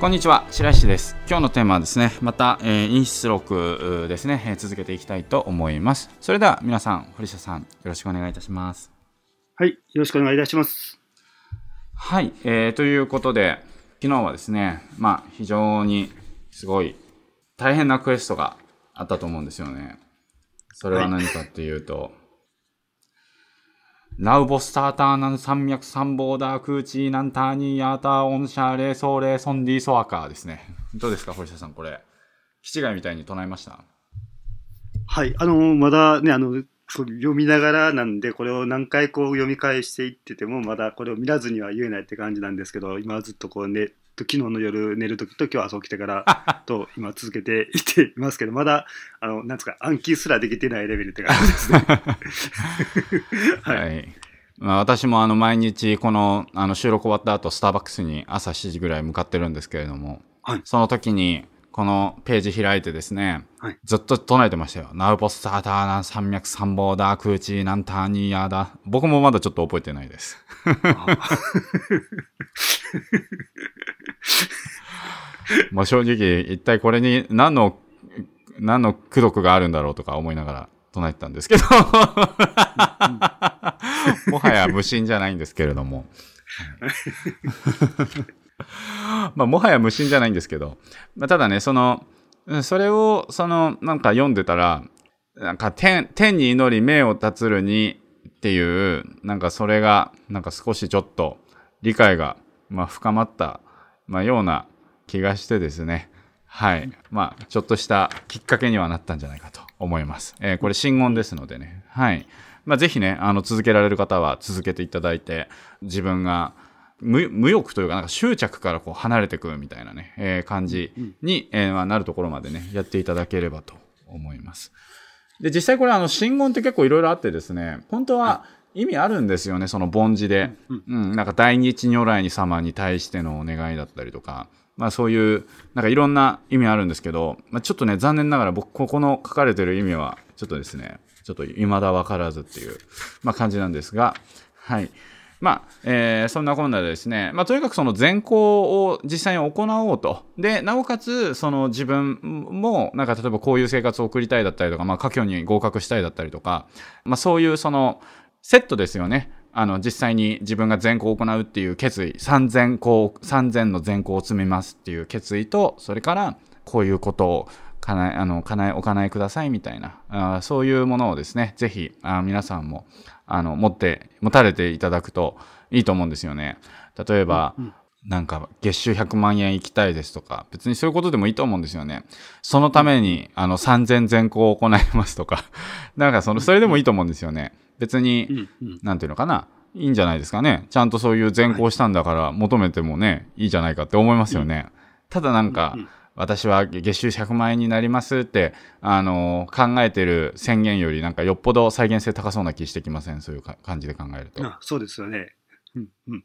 こんにちは白石です。今日のテーマはですねまた、えー、陰出録ですね、えー、続けていきたいと思います。それでは皆さん堀下さんよろしくお願いいたします。はいよろしくお願いいたします。はい、えー、ということで昨日はですねまあ非常にすごい大変なクエストがあったと思うんですよね。それは何かっていうと、はいラウボスターターナン山脈三ボーダークーチーナンターニーヤーターオンシャーレーソーレーソンディーソアカーですね。どうですか、堀下さん、これ。気違いみたいに唱えましたはい、あの、まだね、あの、読みながらなんで、これを何回こう読み返していってても、まだこれを見らずには言えないって感じなんですけど、今はずっとこうね、昨日の夜寝るときと今日朝起きてから と今続けていっていますけど、まだ、あの、なんですか、暗記すらできてないレベルって感じですね。はい、はい。まあ、私もあの毎日このあの収録終わった後スターバックスに朝7時ぐらい向かってるんですけれども、はい、その時にこのページ開いてですね、はい、ずっと唱えてましたよ。ナウポスターターナ山脈三宝だ、空地なんターニーヤーだ。僕もまだちょっと覚えてないです。まあ 正直、一体これに何の、何の功徳があるんだろうとか思いながら唱えてたんですけどもはや無心じゃないんですけれども。まあ、もはや無心じゃないんですけど、まあ、ただね、その、それを、その、なんか読んでたら、なんか天、天に祈り目を立つるにっていう、なんかそれが、なんか少しちょっと理解が、まあ、深まった、まあ、ような気がしてですね。はい。まあ、ちょっとしたきっかけにはなったんじゃないかと思います。えー、これ、真言ですのでね。はい。まあ、ぜひね、あの、続けられる方は続けていただいて、自分が、無欲というか、なんか執着からこう離れていくみたいなね、えー、感じに、えー、まあ、なるところまでね、やっていただければと思います。で、実際これあの、真言って結構いろいろあってですね、本当は意味あるんですよね、その凡字で。うん、なんか大日如来に様に対してのお願いだったりとか、まあそういう、なんかいろんな意味あるんですけど、まあちょっとね、残念ながら僕、ここの書かれてる意味は、ちょっとですね、ちょっと未だわからずっていう、まあ感じなんですが、はい。まあ、えー、そんなこんなでですね、まあ、とにかくその善行を実際に行おうと。で、なおかつ、その自分も、なんか例えばこういう生活を送りたいだったりとか、まあ、家境に合格したいだったりとか、まあ、そういうその、セットですよね。あの、実際に自分が善行を行うっていう決意、3000行、3000の善行を積みますっていう決意と、それから、こういうことを叶え、あの、叶え、お叶えくださいみたいな、あそういうものをですね、ぜひ、あ皆さんも、あの、持って、持たれていただくといいと思うんですよね。例えば、うんなんか、月収100万円行きたいですとか、別にそういうことでもいいと思うんですよね。そのために、あの、3000全校を行いますとか、なんかその、それでもいいと思うんですよね。別に、なんていうのかな。いいんじゃないですかね。ちゃんとそういう全校したんだから求めてもね、いいじゃないかって思いますよね。ただなんか、私は月収100万円になりますって、あのー、考えてる宣言よりなんかよっぽど再現性高そうな気してきません？そういう感じで考えると。あそうですよね。うんうん。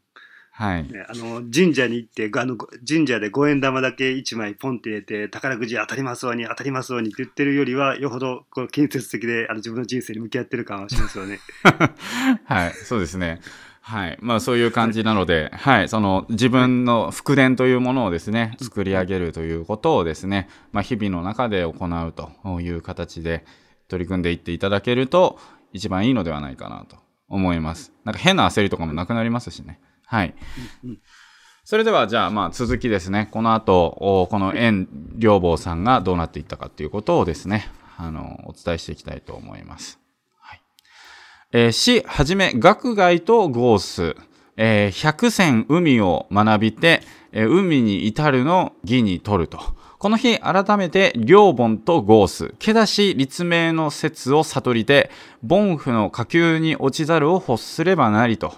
はい。ね、あの、神社に行って、あの、神社で五円玉だけ1枚ポンって入れて、宝くじ当たりますように、当たりますようにって言ってるよりは、よほど、こう、建設的で、あの、自分の人生に向き合ってる感はしますよね。はい、そうですね。はい。まあそういう感じなので、はい。その自分の復伝というものをですね、作り上げるということをですね、まあ日々の中で行うという形で取り組んでいっていただけると一番いいのではないかなと思います。なんか変な焦りとかもなくなりますしね。はい。それではじゃあまあ続きですね。この後、この円両坊さんがどうなっていったかということをですね、あの、お伝えしていきたいと思います。えー、詩はじめ学外とゴース、えー、百戦海を学びて、えー、海に至るの義に取ると。この日、改めて、両本とゴース、毛出し立命の説を悟りて、凡夫の下級に落ちざるを欲すればなりと。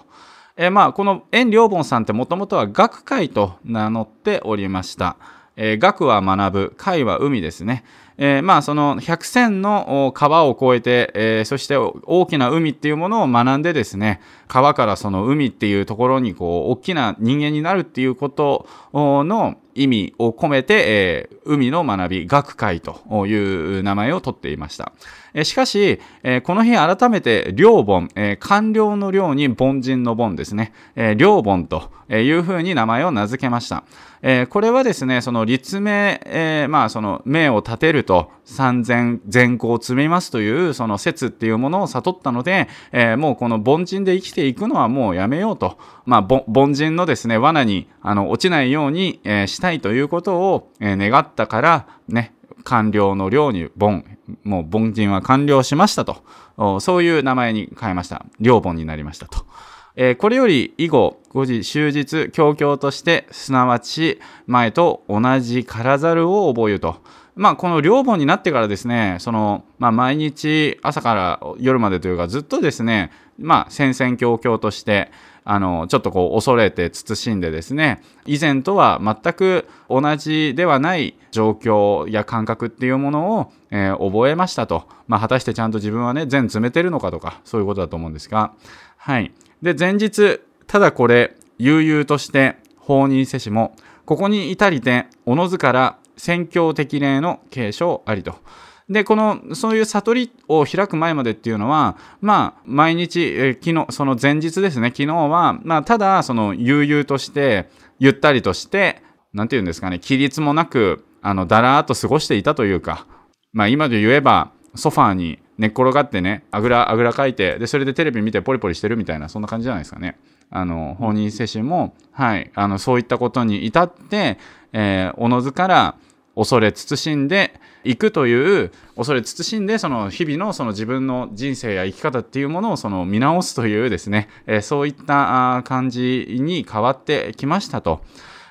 えー、まあ、この円良本さんってもともとは学会と名乗っておりました。えー、学は学ぶ、海は海ですね。えー、まあその百戦の川を越えて、えー、そして大きな海っていうものを学んでですね、川からその海っていうところにこう大きな人間になるっていうことの意味を込めて、えー、海の学び学会という名前を取っていました。えしかし、えこの日改めて両本、え官僚の寮に凡人の凡ですね、え両本というふうに名前を名付けました。えこれはですね、その立命、えまあその命を立てると三千善行を積みますというその説っていうものを悟ったので、えもうこの凡人で生きていくのはもうやめようと、まあ凡人のですね、罠にあの落ちないように、えしたいということを、え願ったからね、官僚の寮に凡、もう凡人は完了しましたと、そういう名前に変えました。寮凡になりましたと。えー、これより以後、5時終日、強々として、すなわち前と同じからざるを覚えると。まあ、この両本になってからですね、その、まあ、毎日朝から夜までというか、ずっとですね、まあ、戦々恐々として、あの、ちょっとこう恐れて慎んでですね、以前とは全く同じではない状況や感覚っていうものを、えー、覚えましたと。まあ、果たしてちゃんと自分はね、全詰めてるのかとか、そういうことだと思うんですが、はい。で、前日、ただこれ、悠々として、放任せしも、ここに至りて、おのずから宣教的例の継承ありと。で、この、そういう悟りを開く前までっていうのは、まあ、毎日、昨日、その前日ですね、昨日は、まあ、ただ、その、悠々として、ゆったりとして、なんて言うんですかね、規律もなく、あの、だらーっと過ごしていたというか、まあ、今で言えば、ソファーに寝っ転がってね、あぐら、あぐらかいて、で、それでテレビ見てポリポリしてるみたいな、そんな感じじゃないですかね。あの、放任精神も、はい、あの、そういったことに至って、えー、おのずから、恐れ慎んでいくという恐れ慎んでその日々のその自分の人生や生き方っていうものをその見直すというですね、えそういった感じに変わってきましたと。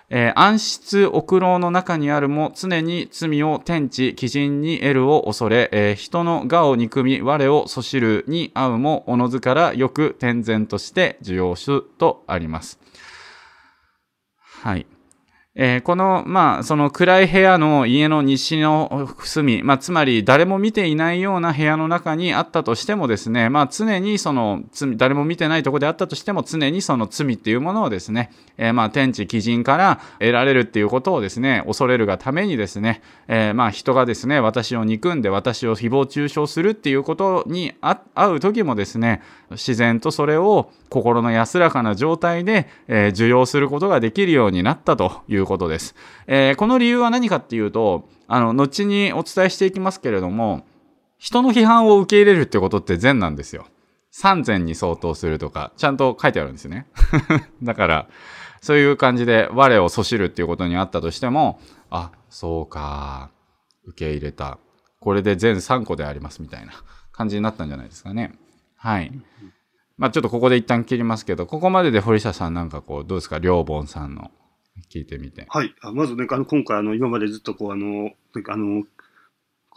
えー、暗室屋楼の中にあるも常に罪を天地基人に得るを恐れ、えー、人の我を憎み我をそしるに合うもおのずからよく天然として受容種とあります。はい。えー、この、まあ、その暗い部屋の家の西の隅、まあ、つまり誰も見ていないような部屋の中にあったとしてもですね、まあ、常にその罪、誰も見てないとこであったとしても、常にその罪っていうものをですね、えー、まあ、天地基人から得られるっていうことをですね、恐れるがためにですね、えー、まあ、人がですね、私を憎んで私を誹謗中傷するっていうことに会う時もですね、自然とそれを心の安らかな状態で、え、受容することができるようになったということです。えー、この理由は何かっていうと、あの、後にお伝えしていきますけれども、人の批判を受け入れるってことって善なんですよ。三善に相当するとか、ちゃんと書いてあるんですね。だから、そういう感じで我をそしるっていうことにあったとしても、あ、そうか、受け入れた。これで全3個でありますみたいな感じになったんじゃないですかね。はい。まあちょっとここで一旦切りますけど、ここまでで堀下さんなんかこう、どうですか、両本さんの聞いてみて。はい。あまずね、あの、今回あの、今までずっとこう、あの、あの、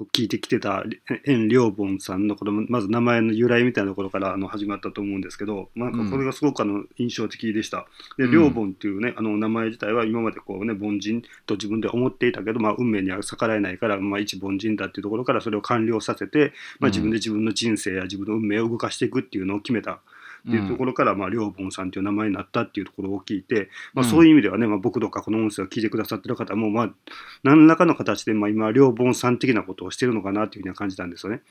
聞いてきてた円良凡さんのこのまず名前の由来みたいなところからあの始まったと思うんですけど、まあ、なんかこれがすごくあの印象的でした。で良凡っていうねあの名前自体は今までこうね凡人と自分で思っていたけど、まあ、運命には逆らえないから、まあ、一凡人だっていうところからそれを完了させて、まあ、自分で自分の人生や自分の運命を動かしていくっていうのを決めた。っていうところから、まあ、両凡さんという名前になったっていうところを聞いて、まあ、そういう意味ではね、まあ、僕とかこの音声を聞いてくださってる方も、まあ、何らかの形で、まあ、今、両凡さん的なことをしてるのかなというふうには感じたんですよね。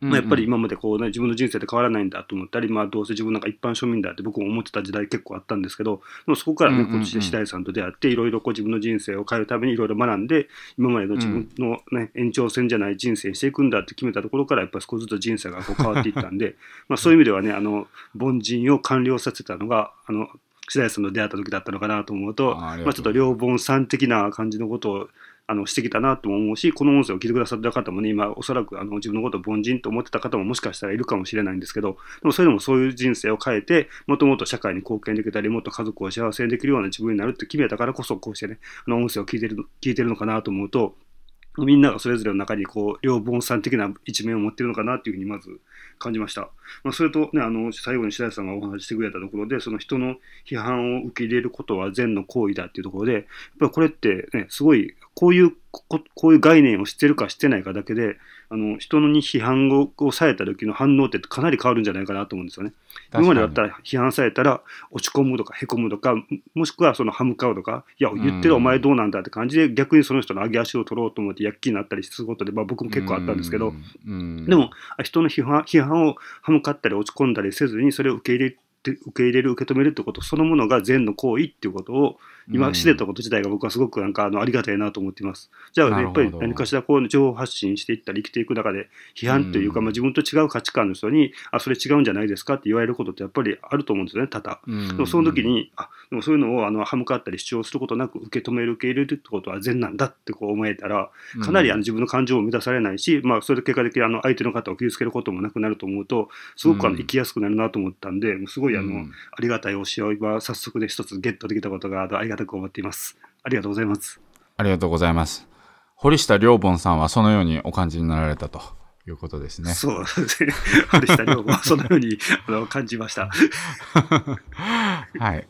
まあ、やっぱり今までこう、ね、自分の人生で変わらないんだと思ったり、まあ、どうせ自分なんか一般庶民だって僕も思ってた時代結構あったんですけどでもそこからね今年で白井さんと出会っていろいろこう自分の人生を変えるためにいろいろ学んで今までの自分の、ね、延長線じゃない人生にしていくんだって決めたところからやっぱり少しずつ人生がこう変わっていったんで まあそういう意味ではねあの凡人を完了させたのがあの白井さんと出会った時だったのかなと思うとまあ、ちょっと両凡さん的な感じのことをあのしてきたなと思うし、この音声を聞いてくださった方もね、今、おそらくあの自分のことを凡人と思ってた方ももしかしたらいるかもしれないんですけど、でもそれでもそういう人生を変えて、もっともっと社会に貢献できたり、もっと家族を幸せにできるような自分になるって決めたからこそ、こうしてね、あの音声を聞いてる聞いてるのかなと思うと、みんながそれぞれの中にこう両盆さん的な一面を持ってるのかなっていうふうにまず感じました。まあ、それとね、あの、最後に白石さんがお話ししてくれたところで、その人の批判を受け入れることは善の行為だっていうところで、やっぱりこれってね、すごいこういうここういう概念を知ってるか知ってないかだけであの人に批判ををされた時の反応ってかなり変わるんじゃないかなと思うんですよね。今までだったら批判されたら落ち込むとかへこむとかもしくはその歯向かうとかいや言ってるお前どうなんだって感じで逆にその人の上げ足を取ろうと思って躍起になったりすることで、まあ、僕も結構あったんですけどでも人の批判批判を歯向かったり落ち込んだりせずにそれを受け入れ受け入れる受け止めるってことそのものが善の行為っていうことを今知れたこと自体が僕はすごくなんかあのありがたいなと思っています。じゃあ、ね、やっぱり何かしらこう情報発信していったり生きていく中で批判というか、まあ、自分と違う価値観の人にあそれ違うんじゃないですかって言われることってやっぱりあると思うんですよね多々。でもその時にあでもそういうのをあの歯向かったり主張することなく受け止める受け入れるってことは善なんだってこう思えたらかなりあの自分の感情を乱されないし、まあ、それで結果的にあの相手の方を傷つけることもなくなると思うとすごくあの生きやすくなるなと思ったんですごいあの、ありがたい教えを今早速で一つゲットできたことがありがたく思っています。ありがとうございます。ありがとうございます。堀下良凡さんはそのようにお感じになられたということですね。そうですね。堀下良凡はそのように あの感じました。はい。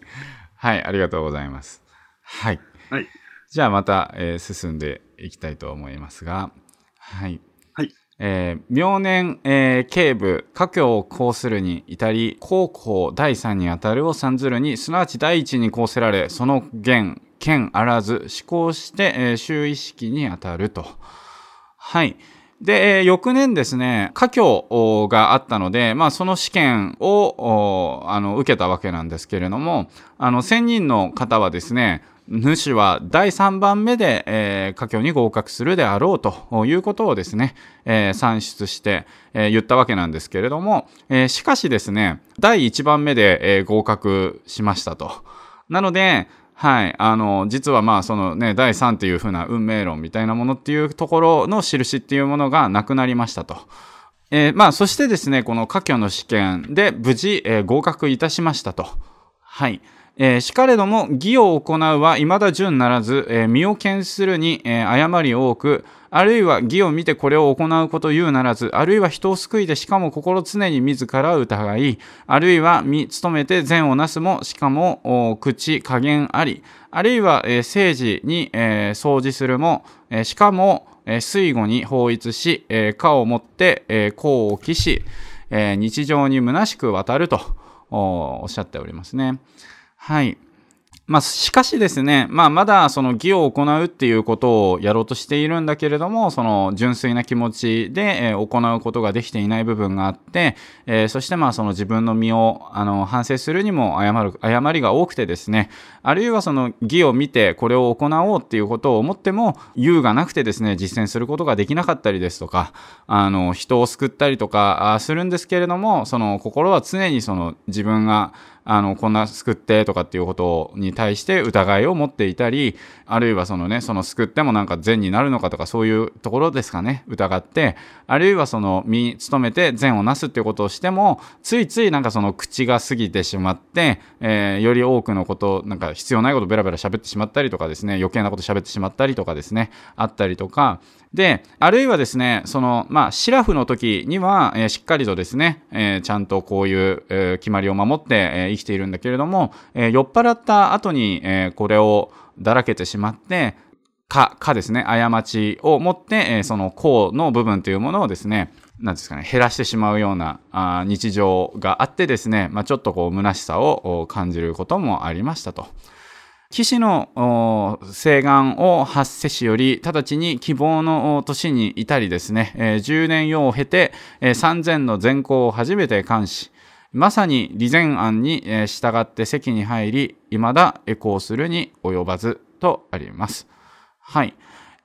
はい、ありがとうございます。はい。はい、じゃあまた、えー、進んでいきたいと思いますが、はい。えー、明年、えー、警部、家境をこうするに至り、高校第三にあたるを参ずるに、すなわち第一にこうせられ、その言、剣あらず、思考して、えー、周意識にあたると。はい。で、えー、翌年ですね、家境があったので、まあ、その試験を、あの、受けたわけなんですけれども、あの、1000人の方はですね、主は第3番目で、えー、家境に合格するであろうということをですね、えー、算出して、えー、言ったわけなんですけれども、え、しかしですね、第1番目で、え、合格しましたと。なので、はい。あの、実はまあ、そのね、第3っていうふうな運命論みたいなものっていうところの印っていうものがなくなりましたと。え、まあ、そしてですね、この家境の試験で無事、え、合格いたしましたと。はい。えー、しかれども義を行うは未だ順ならず、えー、身を見するに、えー、誤り多くあるいは義を見てこれを行うこと言うならずあるいは人を救いでしかも心常に自ら疑いあるいは身努めて善をなすもしかも口加減ありあるいは、えー、政治に、えー、掃除するも、えー、しかも、えー、水後に法律し、えー、家をもって、えー、功を期し、えー、日常に虚しく渡るとおっしゃっておりますね。はい。まあ、しかしですね、まあ、まだその義を行うっていうことをやろうとしているんだけれども、その純粋な気持ちで、え行うことができていない部分があって、え、そしてまあその自分の身をあの反省するにも誤る、誤りが多くてですね、あるいはその義を見てこれを行おうっていうことを思っても、優がなくてですね、実践することができなかったりですとか、あの、人を救ったりとかするんですけれども、その心は常にその自分があの、こんな救ってとかっていうことに対して疑いを持っていたり、あるいはそのね、その救ってもなんか善になるのかとかそういうところですかね、疑って、あるいはその身に努めて善をなすっていうことをしても、ついついなんかその口が過ぎてしまって、えー、より多くのこと、なんか必要ないことベラベラ喋ってしまったりとかですね、余計なこと喋ってしまったりとかですね、あったりとか、で、あるいはですね、その、まあ、シラフの時には、えー、しっかりとですね、えー、ちゃんとこういう、えー、決まりを守って、えー、生きているんだけれども、えー、酔っ払った後に、えー、これをだらけてしまって、か、かですね、過ちを持って、えー、その項の部分というものをですね、なんですかね、減らしてしまうようなあ日常があってですね、まあ、ちょっとこう、虚しさを感じることもありましたと。騎士の請願を発せしより、直ちに希望の年に至りですね、えー、10年用を経て、えー、3000の善行を初めて監視。まさに利前案に従って席に入り、未だエコーするに及ばずとあります。はい。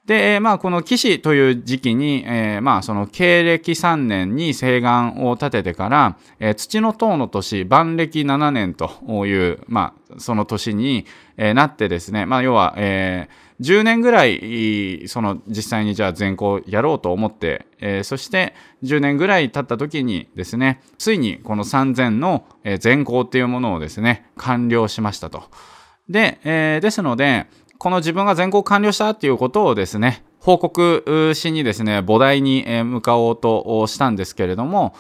で、まあ、この騎士という時期に、えー、まあ、その経歴3年に請願を立ててから、えー、土の塔の年、万暦7年という、まあ、その年に、えー、なってですね、まあ、要は、えー、10年ぐらい、その実際にじゃあ全校やろうと思って、えー、そして10年ぐらい経った時にですね、ついにこの3000の全校っていうものをですね、完了しましたと。で、えー、ですので、この自分が全校完了したっていうことをですね、報告しにですね、母題に向かおうとしたんですけれども、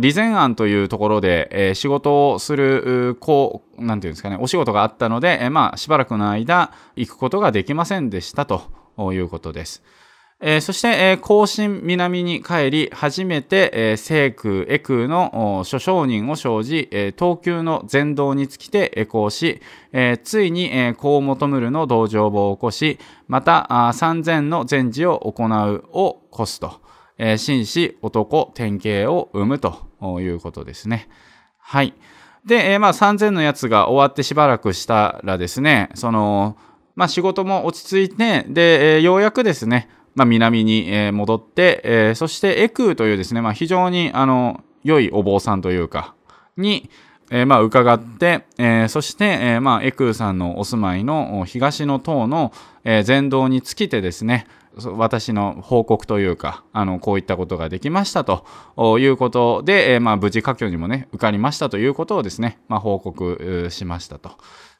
利前案というところで仕事をする、こう、なんていうんですかね、お仕事があったので、まあ、しばらくの間、行くことができませんでしたということです。えー、そして、えー、甲信南に帰り、初めて、えー、聖空、エ空の諸商人を生じ、えー、東急の全道につきてエコーし、えー、ついに、えー、甲本村の道場を起こし、また、三千の禅事を行うを起こすと、えー、紳士、男、典型を生むということですね。はい。で、えー、まあ3000のやつが終わってしばらくしたらですね、その、まあ仕事も落ち着いて、で、えー、ようやくですね、まあ、南に戻って、えー、そしてエクーというですね、まあ、非常にあの良いお坊さんというか、に、えー、まあ伺って、えー、そして、えー、まあエクーさんのお住まいの東の塔の、えー、禅道に尽きてですね、私の報告というか、あの、こういったことができましたということで、えー、まあ無事科挙にもね、受かりましたということをですね、まあ報告しましたと。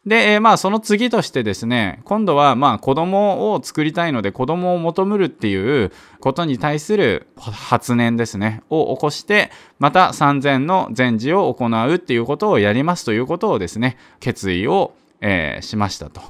で、えー、まあその次としてですね、今度はまあ子供を作りたいので子供を求むるっていうことに対する発念ですね、を起こして、また3000の禅事を行うっていうことをやりますということをですね、決意を、えー、しましたと。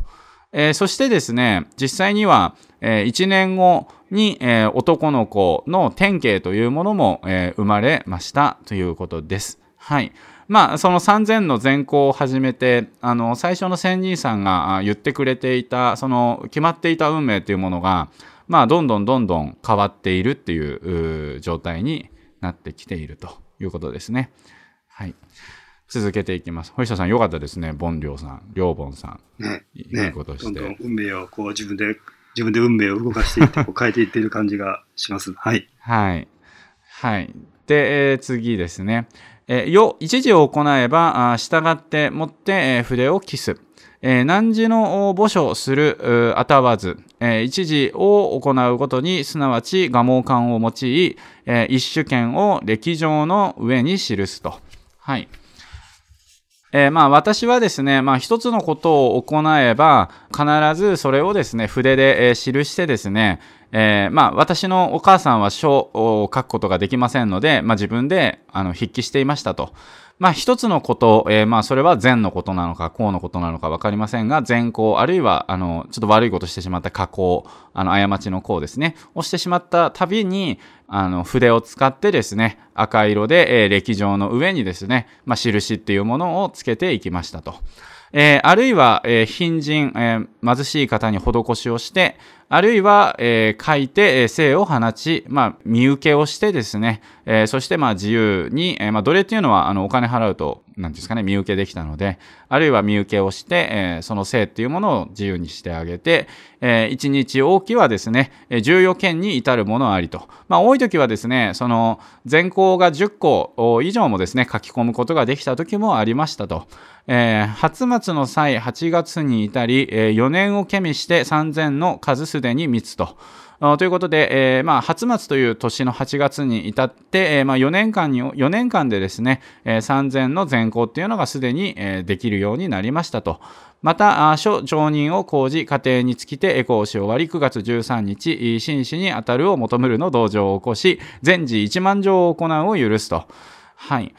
えー、そしてですね、実際には、えー、1年後に、えー、男の子の典型というものも、えー、生まれましたということです。はい。まあ、その3000の全校を始めて、あの、最初の仙人さんが言ってくれていた、その、決まっていた運命というものが、まあ、どんどんどんどん変わっているっていう状態になってきているということですね。はい。続けていきます。堀下さん、よかったですね。ボンリョウさん、リョウボンさん。ね。いいことして。どんどん運命をこう自分で、自分で運命を動かしていって、こう変えていっている感じがします。はい。はい。はい。で、えー、次ですね。えー、よ、一時を行えば、従ってもって、えー、筆をキス。えー、何時の墓所する、あたわず、えー、一時を行うごとに、すなわち、蒲毛感を用い、えー、一種権を歴上の上に記すと。はい。えー、まあ私はですね、まあ一つのことを行えば、必ずそれをですね、筆で、えー、記してですね、えー、まあ、私のお母さんは書を書くことができませんので、まあ、自分で、あの、筆記していましたと。まあ、一つのこと、えー、まあ、それは善のことなのか、こうのことなのかわかりませんが、善行、あるいは、あの、ちょっと悪いことしてしまった加工、あの、過ちのこうですね、をしてしまったたびに、あの、筆を使ってですね、赤色で、えー、歴上の上にですね、まあ、印っていうものをつけていきましたと。えー、あるいは、えー、貧人、えー、貧しい方に施しをして、あるいは、えー、書いて、えー、生を放ち、まあ、見受けをしてですね、えー、そして、まあ、自由に、えー、まあ、奴隷っていうのは、あの、お金払うと、なんですかね、見受けできたので、あるいは見受けをして、えー、その生っていうものを自由にしてあげて、えー、一日大きはですね、重要件に至るものありと。まあ、多い時はですね、その、全校が10校以上もですね、書き込むことができた時もありましたと。えー、初末の際、8月に至り、えー、年をけみして3000の数すでに密と。ということで、えー、まあ、初末という年の8月に至って、えー、まあ、4年間に、4年間でですね、えー、3000の全行っていうのがすでに、え、できるようになりましたと。また、諸常任を講じ、家庭につきてエコーし終わり、9月13日、紳士に当たるを求めるの道場を起こし、全治1万条を行うを許すと。はい。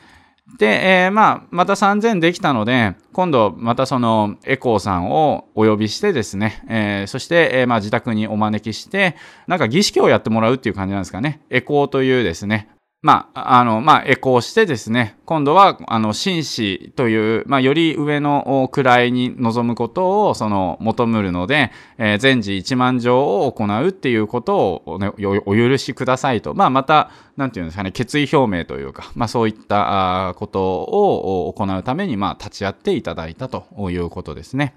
で、えー、まあ、また3000できたので、今度またそのエコーさんをお呼びしてですね、えー、そして、えー、まあ自宅にお招きして、なんか儀式をやってもらうっていう感じなんですかね。エコーというですね、まあ、あの、まあ、エコーしてですね、今度は、あの、紳士という、まあ、より上の位に臨むことを、その、求むるので、えー、全治1万条を行うっていうことを、ね、お許しくださいと。まあ、また、なんていうんですかね、決意表明というか、まあ、そういったことを行うために、まあ、立ち会っていただいたということですね。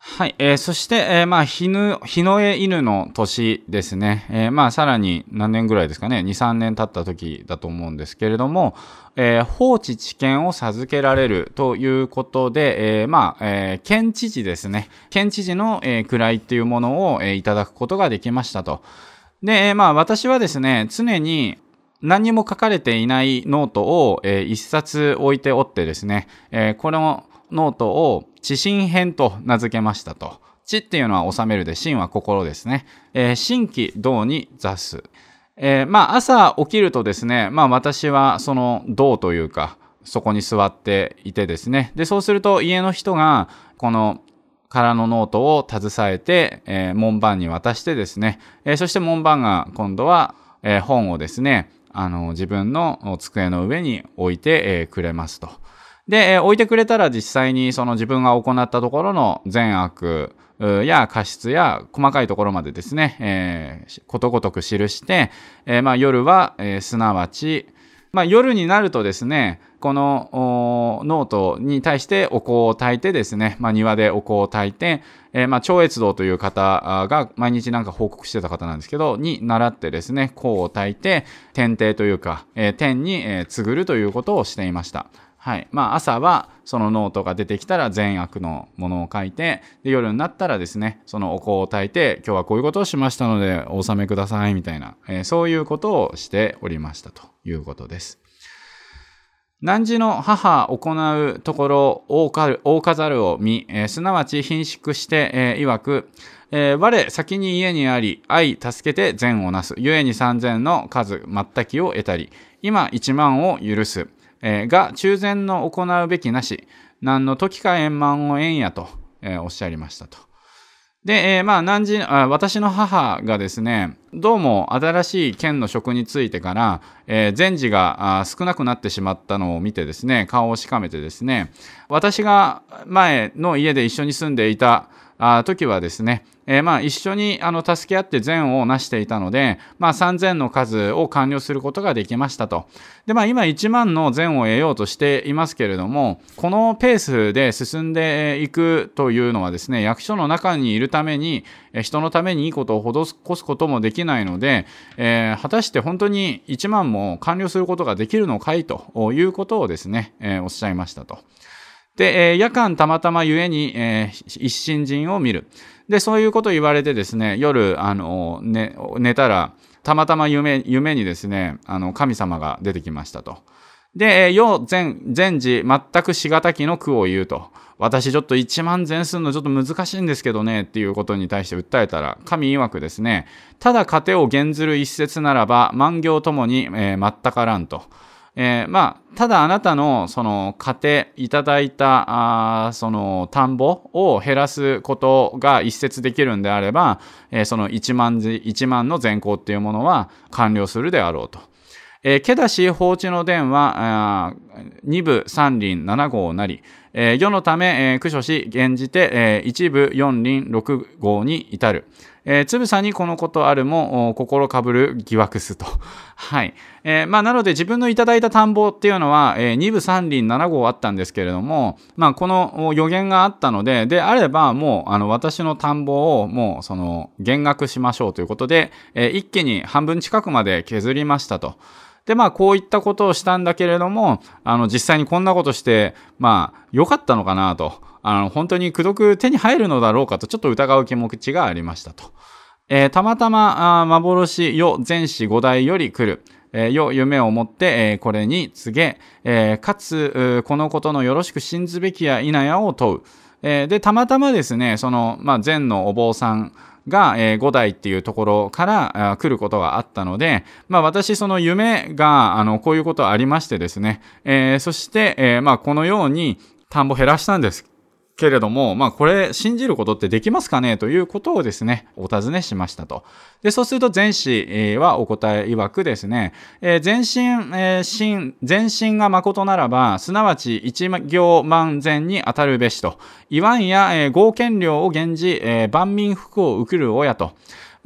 はい。えー、そして、えー、まあ、日の、日の絵犬の年ですね。えー、まあ、さらに何年ぐらいですかね。2、3年経った時だと思うんですけれども、えー、放置知見を授けられるということで、えー、まあ、えー、県知事ですね。県知事の、えー、位っていうものを、えー、いただくことができましたと。で、えー、まあ、私はですね、常に、何も書かれていないノートを、えー、一冊置いておってですね、えー、このノートを治心編と名付けましたと。治っていうのは治めるで、心は心ですね。えー、心気道に座す。えー、まあ朝起きるとですね、まあ私はその道というか、そこに座っていてですね。で、そうすると家の人が、この空のノートを携えて、えー、門番に渡してですね、えー、そして門番が今度は、えー、本をですね、あの、自分の机の上に置いて、えー、くれますと。で、えー、置いてくれたら実際にその自分が行ったところの善悪や過失や細かいところまでですね、えー、ことごとく記して、えー、まあ夜は、え、すなわち、まあ夜になるとですね、このノートに対してお香を焚いてですね、まあ、庭でお香を焚いて、えー、まあ、超越道という方が毎日なんか報告してた方なんですけど、に習ってですね、香を焚いて、天帝というか、えー、天に、えー、告ぐるということをしていました。はい。まあ、朝はそのノートが出てきたら善悪のものを書いて、で夜になったらですね、そのお香を焚いて、今日はこういうことをしましたので、お納めください、みたいな、えー、そういうことをしておりましたということです。汝の母行うところ大飾るを見、えー、すなわち貧縮して、えー、曰く、えー、我先に家にあり、愛助けて善をなす。故に三千の数、全きを得たり、今一万を許す。えー、が、中禅の行うべきなし、何の時か円満を縁やと、えー、おっしゃりましたと。で、えー、まあ、何あ、私の母がですね、どうも新しい県の職についてから、えー、前時が少なくなってしまったのを見てですね、顔をしかめてですね、私が前の家で一緒に住んでいたあ時はですね、えー、まあ一緒にあの助け合って善を成していたので、まあ3000の数を完了することができましたと。で、まあ今1万の善を得ようとしていますけれども、このペースで進んでいくというのはですね、役所の中にいるために、人のためにいいことを施すこともできないので、えー、果たして本当に1万も完了することができるのかいということをですね、えー、おっしゃいましたと。で、えー、夜間たまたまゆえに、えー、一心人を見る。で、そういうことを言われてですね、夜、あの、ね、寝たら、たまたま夢、夢にですね、あの、神様が出てきましたと。で、世全、全時、全くしがたきの句を言うと。私ちょっと1万全するのちょっと難しいんですけどね、っていうことに対して訴えたら、神曰くですね、ただ糧を減ずる一節ならば、万行ともに、えー、全からんと。えー、まあ、ただあなたの、その、家庭いただいた、あその、田んぼを減らすことが一説できるんであれば、えー、その1万、1万の善行っていうものは完了するであろうと。えー、けだし放置の伝は、二部三輪七号なり、えー、世のため、えー、駆除し、現じて、えー、一部四輪六号に至る。えー、つぶさにこのことあるも、心かぶる疑惑すと。はい。えー、まあ、なので自分のいただいた田んぼっていうのは、えー、2部3輪7号あったんですけれども、まあ、この予言があったので、であれば、もう、あの、私の田んぼを、もう、その、減額しましょうということで、えー、一気に半分近くまで削りましたと。で、まあ、こういったことをしたんだけれども、あの、実際にこんなことして、まあ、良かったのかなと。あの、本当に口説手に入るのだろうかと、ちょっと疑う気持ちがありましたと。えー、たまたま、あ幻よ前史五代より来る。えー、よ夢を持って、えー、これに告げ、えー、かつ、このことのよろしく信ずべきや否やを問う。えー、で、たまたまですね、その、まあ、前のお坊さんが、えー、五代っていうところから来ることがあったので、まあ、私、その夢が、あの、こういうことありましてですね、えー、そして、えー、まあ、このように、田んぼ減らしたんですけれども、まあこれ信じることってできますかねということをですね、お尋ねしましたと。で、そうすると前子はお答え曰くですね、えー、前身、えー、進、前身が誠ならば、すなわち一行万全に当たるべしと。言わんや、えー、合憲料を減じ、えー、万民服を受ける親と。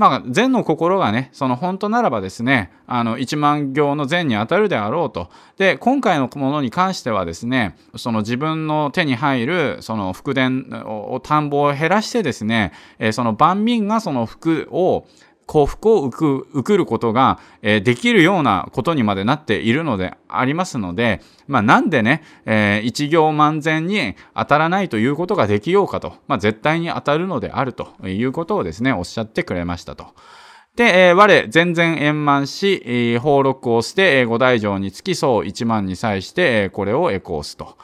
まあ、善の心がね、その本当ならばですね、あの、1万行の善に当たるであろうと。で、今回のものに関してはですね、その自分の手に入る、その福田を、田んぼを減らしてですね、えその万民がその福を、幸福を受くることが、えー、できるようなことにまでなっているのでありますので、まあ、なんでね、えー、一行万全に当たらないということができようかと、まあ、絶対に当たるのであるということをですね、おっしゃってくれましたと。で、えー、我、全然円満し、えー、法録をして、えー、五大乗につきそう一万に際して、えー、これをエコーすと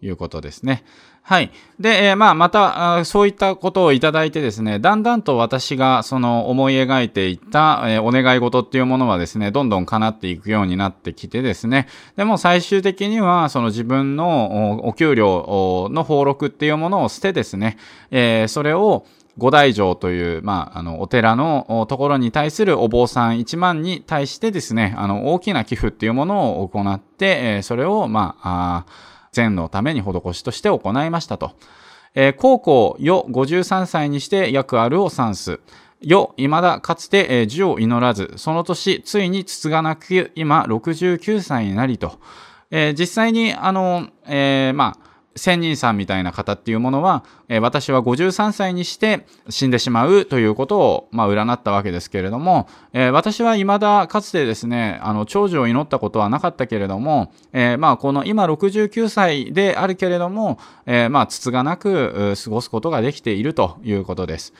いうことですね。はい。で、えー、まあ、また、そういったことをいただいてですね、だんだんと私がその思い描いていた、えー、お願い事っていうものはですね、どんどん叶っていくようになってきてですね、でも最終的には、その自分のお給料の登録っていうものを捨てですね、えー、それを、五大城という、まあ、あの、お寺のところに対するお坊さん1万に対してですね、あの、大きな寄付っていうものを行って、えー、それを、まあ、あ善のために施しとして行いましたと。えー、高校、よ53歳にして約あるを算す。よ、未だかつて、えー、を祈らず、その年、ついにつつがなく、今、69歳になりと。えー、実際に、あの、えー、まあ、仙人さんみたいな方っていうものは、えー、私は53歳にして死んでしまうということを、まあ、占ったわけですけれども、えー、私は未だかつてですね、あの、長寿を祈ったことはなかったけれども、えー、まあ、この今69歳であるけれども、えまあ、つつがなく過ごすことができているということです。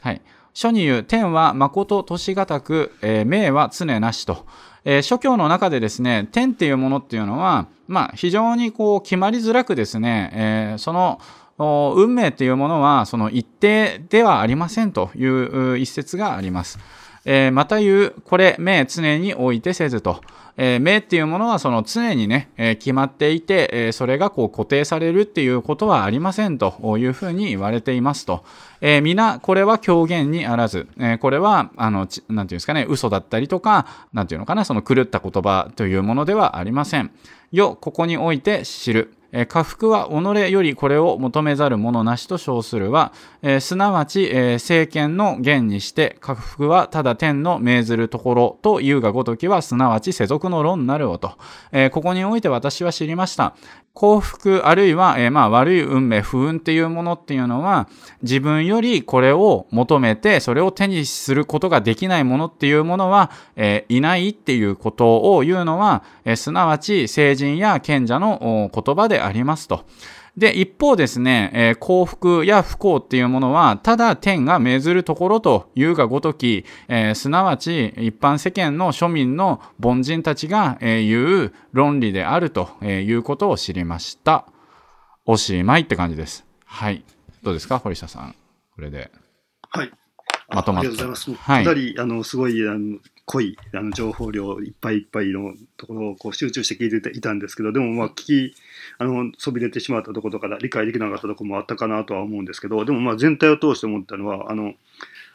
はい。書に言う、天は誠年がたく、え、命は常なしと。え、諸教の中でですね、天っていうものっていうのは、まあ、非常にこう決まりづらくですね、えー、その運命というものはその一定ではありませんという一説があります。えー、また言う、これ、命常に置いてせずと。えー、命っていうものはその常にね、えー、決まっていて、えー、それがこう固定されるっていうことはありませんというふうに言われていますと。えー、皆、これは狂言にあらず、えー、これは、あの、なんていうんですかね、嘘だったりとか、なんていうのかな、その狂った言葉というものではありません。よ、ここにおいて知る。え下腹は己よりこれを求めざる者なしと称するは、えー、すなわち、えー、政権の言にして下腹はただ天の命ずるところというがごときはすなわち世俗の論なるをと、えー、ここにおいて私は知りました。幸福あるいは、えー、まあ悪い運命不運っていうものっていうのは自分よりこれを求めてそれを手にすることができないものっていうものは、えー、いないっていうことを言うのは、えー、すなわち成人や賢者の言葉でありますと。で、一方ですね、えー、幸福や不幸っていうものは、ただ天が命ずるところというがごとき、えー、すなわち一般世間の庶民の凡人たちが、えー、言う論理であるということを知りました。おしまいって感じです。はい。どうですか、堀下さん。これで。はい。まとまった。ありがとうございます。はい。かなり、あの、すごい、あの、濃いあの情報量いっぱいいっぱいのところをこう集中して聞いていたんですけどでもまあ聞きあのそびれてしまったところとか理解できなかったところもあったかなとは思うんですけどでもまあ全体を通して思ったのはあの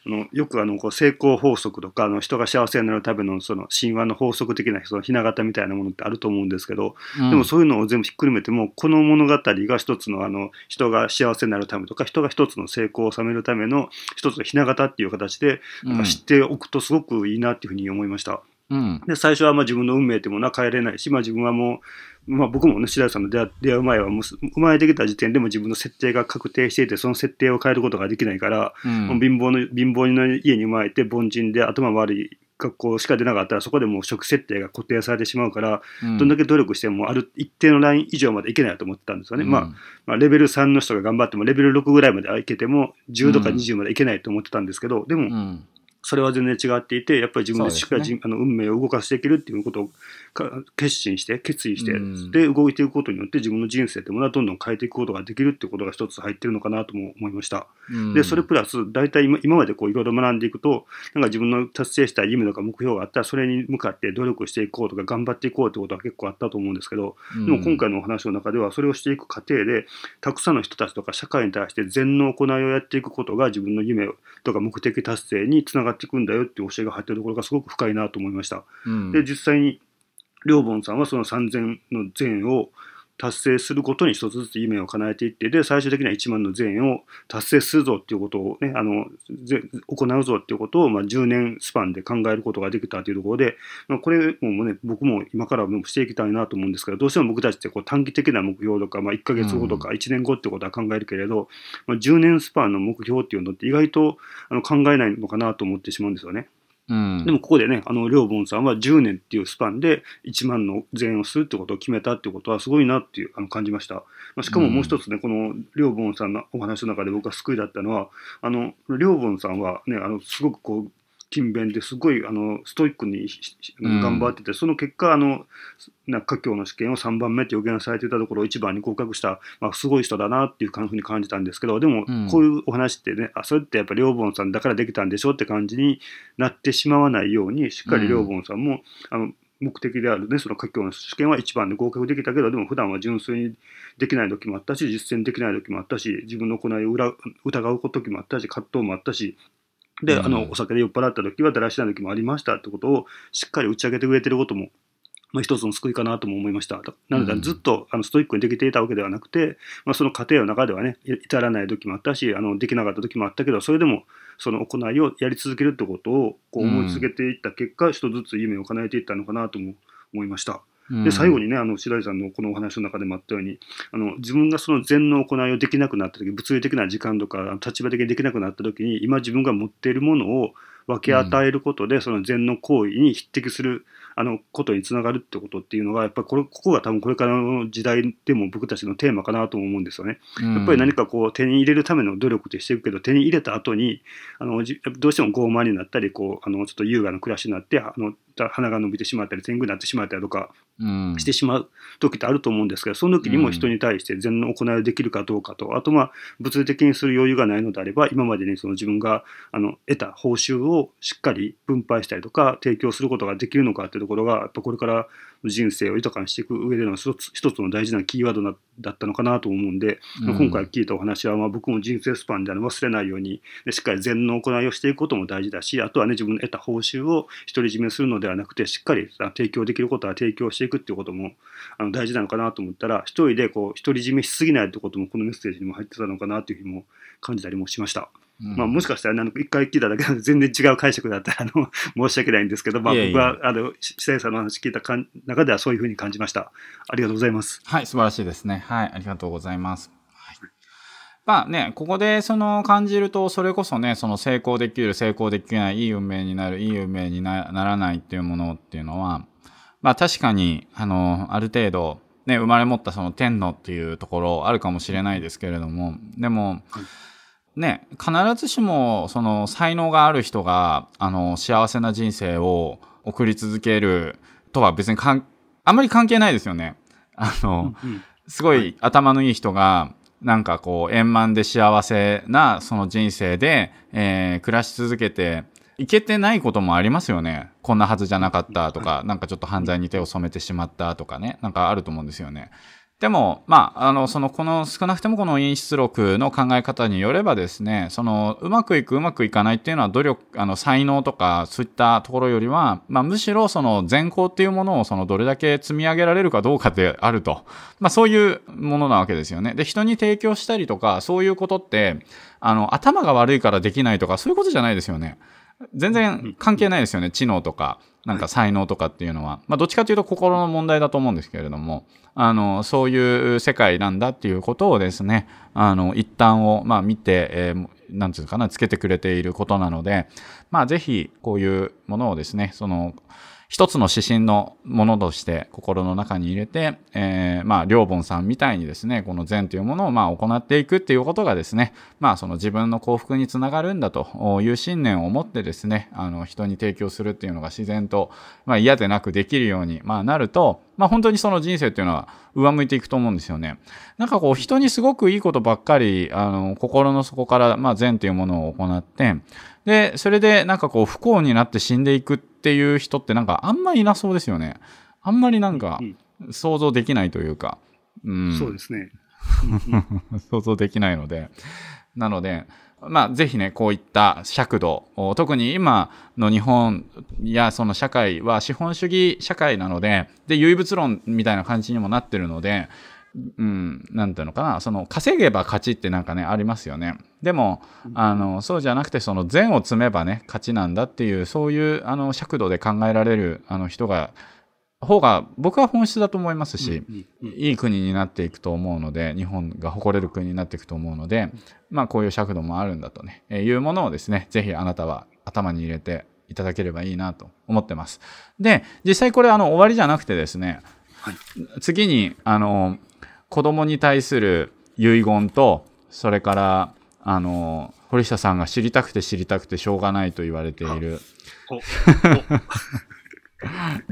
あのよくあのこう成功法則とかあの人が幸せになるためのその神話の法則的なその雛形みたいなものってあると思うんですけど、うん、でもそういうのを全部ひっくるめてもこの物語が一つのあの人が幸せになるためとか人が一つの成功を収めるための一つの雛形っていう形でなんか知っておくとすごくいいなっていうふうに思いました。うん、で最初はまあ自分の運命ってものは変えれないし、まあ、自分はもう、まあ、僕もね白井さんの出会う前はもう生まれてきた時点でも自分の設定が確定していてその設定を変えることができないから、うん、貧乏の貧乏の家に生まれて凡人で頭悪い学校しか出なかったらそこでもう職設定が固定されてしまうから、うん、どんだけ努力してもある一定のライン以上までいけないと思ってたんですよね、うん、まあ、まあレベル3の人が頑張ってもレベル6ぐらいまでいけても10とか20までいけないと思ってたんですけど、でも、それは全然違っていて、やっぱり自分でしっかり、ね、あの運命を動かしていけるっていうことを決心して、決意して、で、動いていくことによって自分の人生ってものはどんどん変えていくことができるっていうことが一つ入ってるのかなとも思いました。で、それプラス、大体今今までこういろいろ学んでいくと、なんか自分の達成したい夢とか目標があったら、それに向かって努力していこうとか頑張っていこうってことは結構あったと思うんですけど、でも今回のお話の中では、それをしていく過程で、たくさんの人たちとか社会に対して善の行いをやっていくことが自分の夢とか目的達成につながっていくんだよっていう教えが入ってるところがすごく深いなと思いました。うん、で実際に両本さんはその3000の善を達成することに一つずつ夢を叶えていってで最終的には1万の善を達成するぞっていうことをねあの行うぞっていうことを、まあ、10年スパンで考えることができたというところで、まあ、これもね僕も今からしていきたいなと思うんですけどどうしても僕たちってこう短期的な目標とか、まあ、1ヶ月後とか1年後ってことは考えるけれど、うん、まあ、10年スパンの目標っていうのって意外とあの考えないのかなと思ってしまうんですよね。うん、でもここでね、あの、りょうぼんさんは10年っていうスパンで1万の善をするってことを決めたってことはすごいなっていうあの感じました。まあ、しかももう一つね、このりょうぼんさんのお話の中で僕が救いだったのは、あの、りょうぼんさんはね、あの、すごくこう、勤勉ですごいあのストイックに頑張ってて、うん、その結果あのな家教の試験を3番目って予言されていたところを1番に合格した、まあ、すごい人だなっていうふうに感じたんですけどでもこういうお話ってね、うん、あそれってやっぱり良凡さんだからできたんでしょって感じになってしまわないようにしっかり良凡さんも、あの目的であるね、その家教の試験は1番で合格できたけど、でも普段は純粋にできない時もあったし、実践できない時もあったし、自分の行いを疑う時もあったし、葛藤もあったし、で、あの、お酒で酔っ払った時はだらしない時もありましたってことをしっかり打ち上げてくれてることも、まあ、一つの救いかなとも思いました。なので、ずっとあのストイックにできていたわけではなくて、まあ、その過程の中ではね、至らない時もあったし、あの、できなかった時もあったけど、それでも、その行いをやり続けるってことをこう思い続けていった結果、一つずつ夢を叶えていったのかなとも思いました。で最後にね、あの白井さんのこのお話の中でもあったように、あの自分がその禅の行いをできなくなった時、物理的な時間とか立場的にできなくなった時に、今自分が持っているものを分け与えることで、その禅の行為に匹敵するあのことにつながるってことっていうのが、やっぱりこれここが多分これからの時代でも僕たちのテーマかなと思うんですよね。やっぱり何かこう手に入れるための努力ってしていくけど、手に入れた後にあのどうしても傲慢になったりこうあのちょっと優雅な暮らしになってあの鼻が伸びてしまったり天狗になってしまったりとかしてしまう時ってあると思うんですけど、その時にも人に対して善の行いをできるかどうかと、あとまあ物理的にする余裕がないのであれば今までにその自分があの得た報酬をしっかり分配したりとか提供することができるのかっていうところがやっぱこれから人生を豊かにしていく上での一つ一つの大事なキーワードだったのかなと思うんで、うん、今回聞いたお話はまあ僕も人生スパンで忘れないようにしっかり善の行いをしていくことも大事だしあとはね自分の得た報酬を独り占めするのではなくてしっかり提供できることは提供していくっていうこともあの大事なのかなと思ったら一人でこう独り占めしすぎないってこともこのメッセージにも入ってたのかなというふうにも感じたりもしました。まあ、もしかしたら、一回聞いただけで全然違う解釈だったら、あの、申し訳ないんですけど、まあ、僕は、あの、視線さんの話聞いたかん中ではそういうふうに感じました。ありがとうございます。はい、素晴らしいですね。はい、ありがとうございます。まあね、ここでその感じると、それこそね、その成功できる、成功できない、いい運命になる、いい運命にならないっていうものっていうのは、まあ確かに、あの、ある程度、ね、生まれ持ったその天のっていうところあるかもしれないですけれども、でも、ね、必ずしもその才能がある人があの幸せな人生を送り続けるとは別にかんあんまり関係ないですよね。あの、うんうん、すごい頭のいい人がなんかこう円満で幸せなその人生で、えー、暮らし続けていけてないこともありますよね。こんなはずじゃなかったとか、なんかちょっと犯罪に手を染めてしまったとかね、なんかあると思うんですよね。でも、まあ、あの、その、この、少なくてもこの因出録の考え方によればですね、その、うまくいく、うまくいかないっていうのは努力、あの、才能とか、そういったところよりは、まあ、むしろその、善行っていうものを、その、どれだけ積み上げられるかどうかであると。まあ、そういうものなわけですよね。で、人に提供したりとか、そういうことって、あの、頭が悪いからできないとか、そういうことじゃないですよね。全然関係ないですよね。知能とか、なんか才能とかっていうのは。まあ、どっちかというと心の問題だと思うんですけれども。あの、そういう世界なんだっていうことをですね、あの、一旦を、まあ見て、えー、なんていうかな、つけてくれていることなので、まあぜひ、こういうものをですね、その、一つの指針のものとして心の中に入れて、えー、まあ、良凡さんみたいにですね、この善というものをまあ行っていくっていうことがですね、まあ、その自分の幸福につながるんだという信念を持ってですね、あの、人に提供するっていうのが自然と、まあ、嫌でなくできるように、まあ、なると、まあ、本当にその人生っていうのは上向いていくと思うんですよね。なんかこう、人にすごくいいことばっかり、あの、心の底から、まあ、善というものを行って、で、それでなんかこう不幸になって死んでいくっていう人ってなんかあんまりいなそうですよね。あんまりなんか想像できないというか。うん、そうですね。想像できないので。なので、まあ、ぜひね、こういった尺度、特に今の日本やその社会は資本主義社会なので、で、唯物論みたいな感じにもなってるので、うん、なんていうのかな、その稼げば勝ちってなんかね、ありますよね。でも、あの、そうじゃなくて、その善を積めばね、勝ちなんだっていう、そういう、あの、尺度で考えられる、あの人が、方が僕は本質だと思いますし、いい国になっていくと思うので、日本が誇れる国になっていくと思うので、まあこういう尺度もあるんだとね、えいうものをですね、ぜひあなたは頭に入れていただければいいなと思ってます。で、実際これあの終わりじゃなくてですね、はい、次に、あの、子供に対する遺言と、それから、あの、堀下さんが知りたくて知りたくてしょうがないと言われている、おお。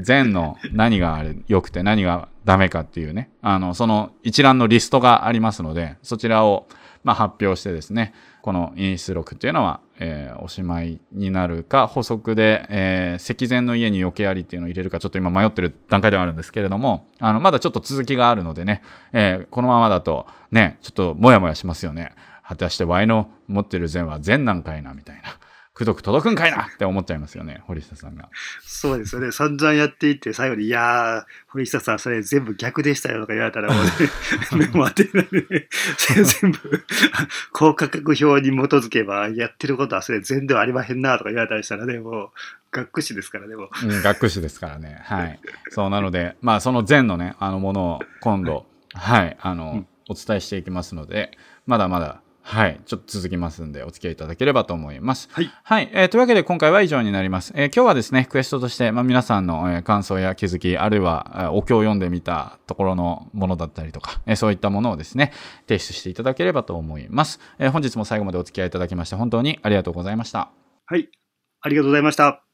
禅の何があれ良くて何がダメかっていうね、あの、その一覧のリストがありますので、そちらを、まあ、発表してですね、この因出録っていうのは、えーおしまいになるか、補足で、えー石前の家に余計ありっていうのを入れるか、ちょっと今迷ってる段階ではあるんですけれども、あの、まだちょっと続きがあるのでね、えーこのままだと、ね、ちょっともやもやしますよね。果たして Y の持ってる善は善なんかいな、みたいな。くどく届くんかいなって思っちゃいますよね、堀下さんが。そうですよね。散々やっていって、最後に、いやー、堀下さん、それ全部逆でしたよとか言われたら、もうね、目も当てな全部、高価格表に基づけば、やってることはそれ全ではありまへんなとか言われたりしたらね、もう、学士ですからね、もう。うん、学士ですからね。はい。そう、なので、まあ、その禅のね、あのものを今度、はい、あの、うんお伝えしていきますので、まだまだ、はい、ちょっと続きますんで、お付き合いいただければと思います。はい。はい、えーというわけで今回は以上になります。えー今日はですね、クエストとして、まあ、皆さんの、えー感想や気づき、あるいは、えーお経を読んでみたところのものだったりとか、えーそういったものをですね、提出していただければと思います。えー本日も最後までお付き合いいただきまして、本当にありがとうございました。はい。ありがとうございました。